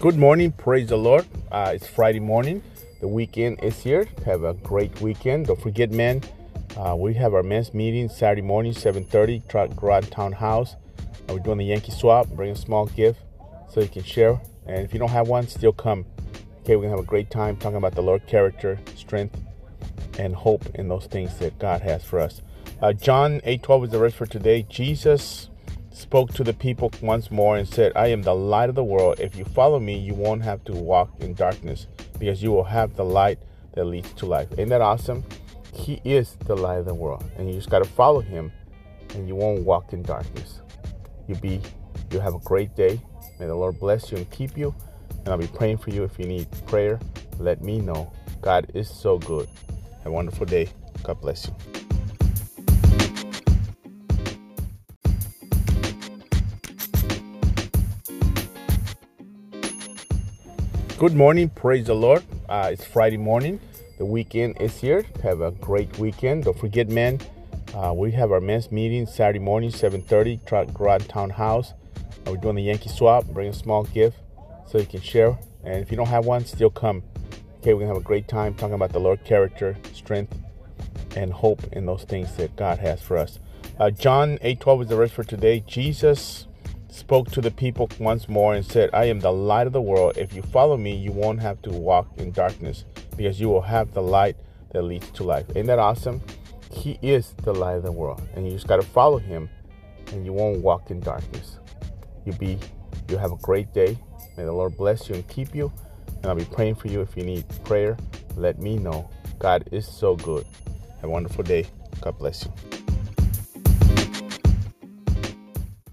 Good morning, praise the Lord. Uh, it's Friday morning. The weekend is here. Have a great weekend. Don't forget, men. Uh, we have our men's meeting Saturday morning, 7:30, Garage Townhouse. Uh, we're doing the Yankee swap. Bring a small gift so you can share. And if you don't have one, still come. Okay, we're gonna have a great time talking about the Lord character, strength, and hope in those things that God has for us. Uh, John 8:12 is the verse for today. Jesus spoke to the people once more and said, I am the light of the world. If you follow me, you won't have to walk in darkness because you will have the light that leads to life. Isn't that awesome? He is the light of the world, and you just got to follow him, and you won't walk in darkness. You be, you have a great day. May the Lord bless you and keep you. And I'll be praying for you if you need prayer. Let me know. God is so good. Have a wonderful day. God bless you. Good morning, praise the Lord. Uh, it's Friday morning. The weekend is here. Have a great weekend. Don't forget, men. Uh, we have our men's meeting Saturday morning, 7:30, Garage Townhouse. Uh, we're doing the Yankee swap. Bring a small gift so you can share. And if you don't have one, still come. Okay, we're gonna have a great time talking about the Lord character, strength, and hope in those things that God has for us. Uh, John 8:12 is the verse for today. Jesus spoke to the people once more and said, I am the light of the world. If you follow me, you won't have to walk in darkness because you will have the light that leads to life. Isn't that awesome? He is the light of the world, and you just got to follow him, and you won't walk in darkness. You be, you have a great day. May the Lord bless you and keep you. And I'll be praying for you if you need prayer. Let me know. God is so good. Have a wonderful day. God bless you.